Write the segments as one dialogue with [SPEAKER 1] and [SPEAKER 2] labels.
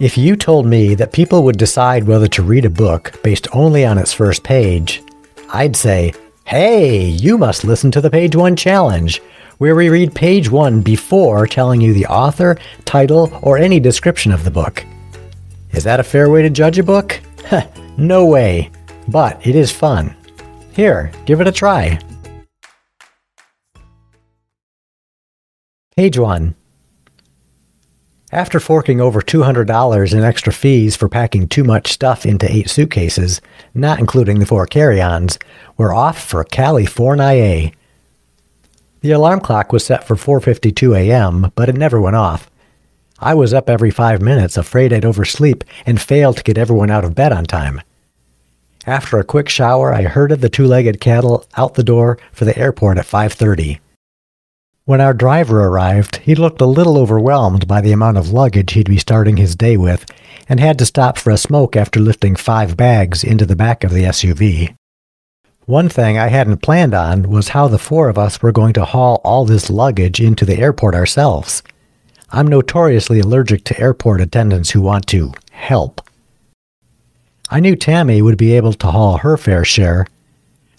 [SPEAKER 1] If you told me that people would decide whether to read a book based only on its first page, I'd say, hey, you must listen to the Page One Challenge, where we read page one before telling you the author, title, or any description of the book. Is that a fair way to judge a book? no way, but it is fun. Here, give it a try. Page 1 after forking over $200 in extra fees for packing too much stuff into eight suitcases, not including the four carry-ons, we're off for California. The alarm clock was set for 4:52 a.m., but it never went off. I was up every 5 minutes afraid I'd oversleep and fail to get everyone out of bed on time. After a quick shower, I herded the two-legged cattle out the door for the airport at 5:30. When our driver arrived, he looked a little overwhelmed by the amount of luggage he'd be starting his day with and had to stop for a smoke after lifting five bags into the back of the SUV. One thing I hadn't planned on was how the four of us were going to haul all this luggage into the airport ourselves. I'm notoriously allergic to airport attendants who want to help. I knew Tammy would be able to haul her fair share.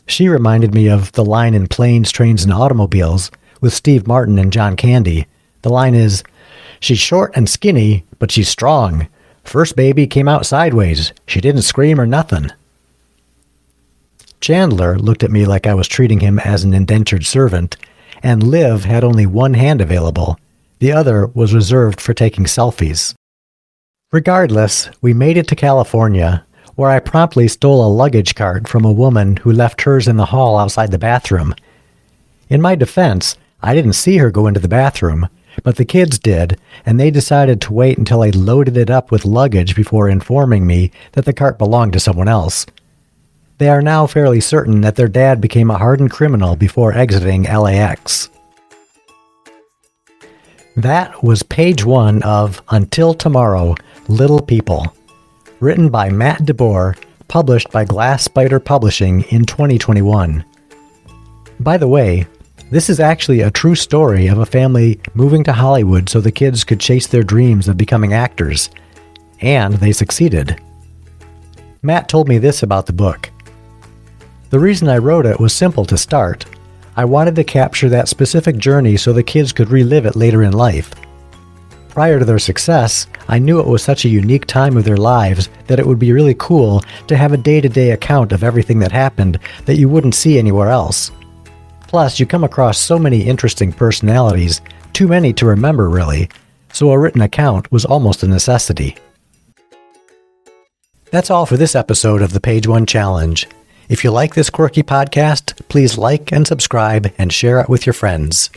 [SPEAKER 1] She reminded me of the line in Planes, Trains, and Automobiles with Steve Martin and John Candy. The line is She's short and skinny, but she's strong. First baby came out sideways. She didn't scream or nothing. Chandler looked at me like I was treating him as an indentured servant, and Liv had only one hand available. The other was reserved for taking selfies. Regardless, we made it to California, where I promptly stole a luggage cart from a woman who left hers in the hall outside the bathroom. In my defense, I didn't see her go into the bathroom, but the kids did, and they decided to wait until I loaded it up with luggage before informing me that the cart belonged to someone else. They are now fairly certain that their dad became a hardened criminal before exiting LAX. That was page one of Until Tomorrow Little People, written by Matt DeBoer, published by Glass Spider Publishing in 2021. By the way, this is actually a true story of a family moving to Hollywood so the kids could chase their dreams of becoming actors. And they succeeded. Matt told me this about the book. The reason I wrote it was simple to start. I wanted to capture that specific journey so the kids could relive it later in life. Prior to their success, I knew it was such a unique time of their lives that it would be really cool to have a day to day account of everything that happened that you wouldn't see anywhere else. Plus, you come across so many interesting personalities, too many to remember really, so a written account was almost a necessity. That's all for this episode of the Page One Challenge. If you like this quirky podcast, please like and subscribe and share it with your friends.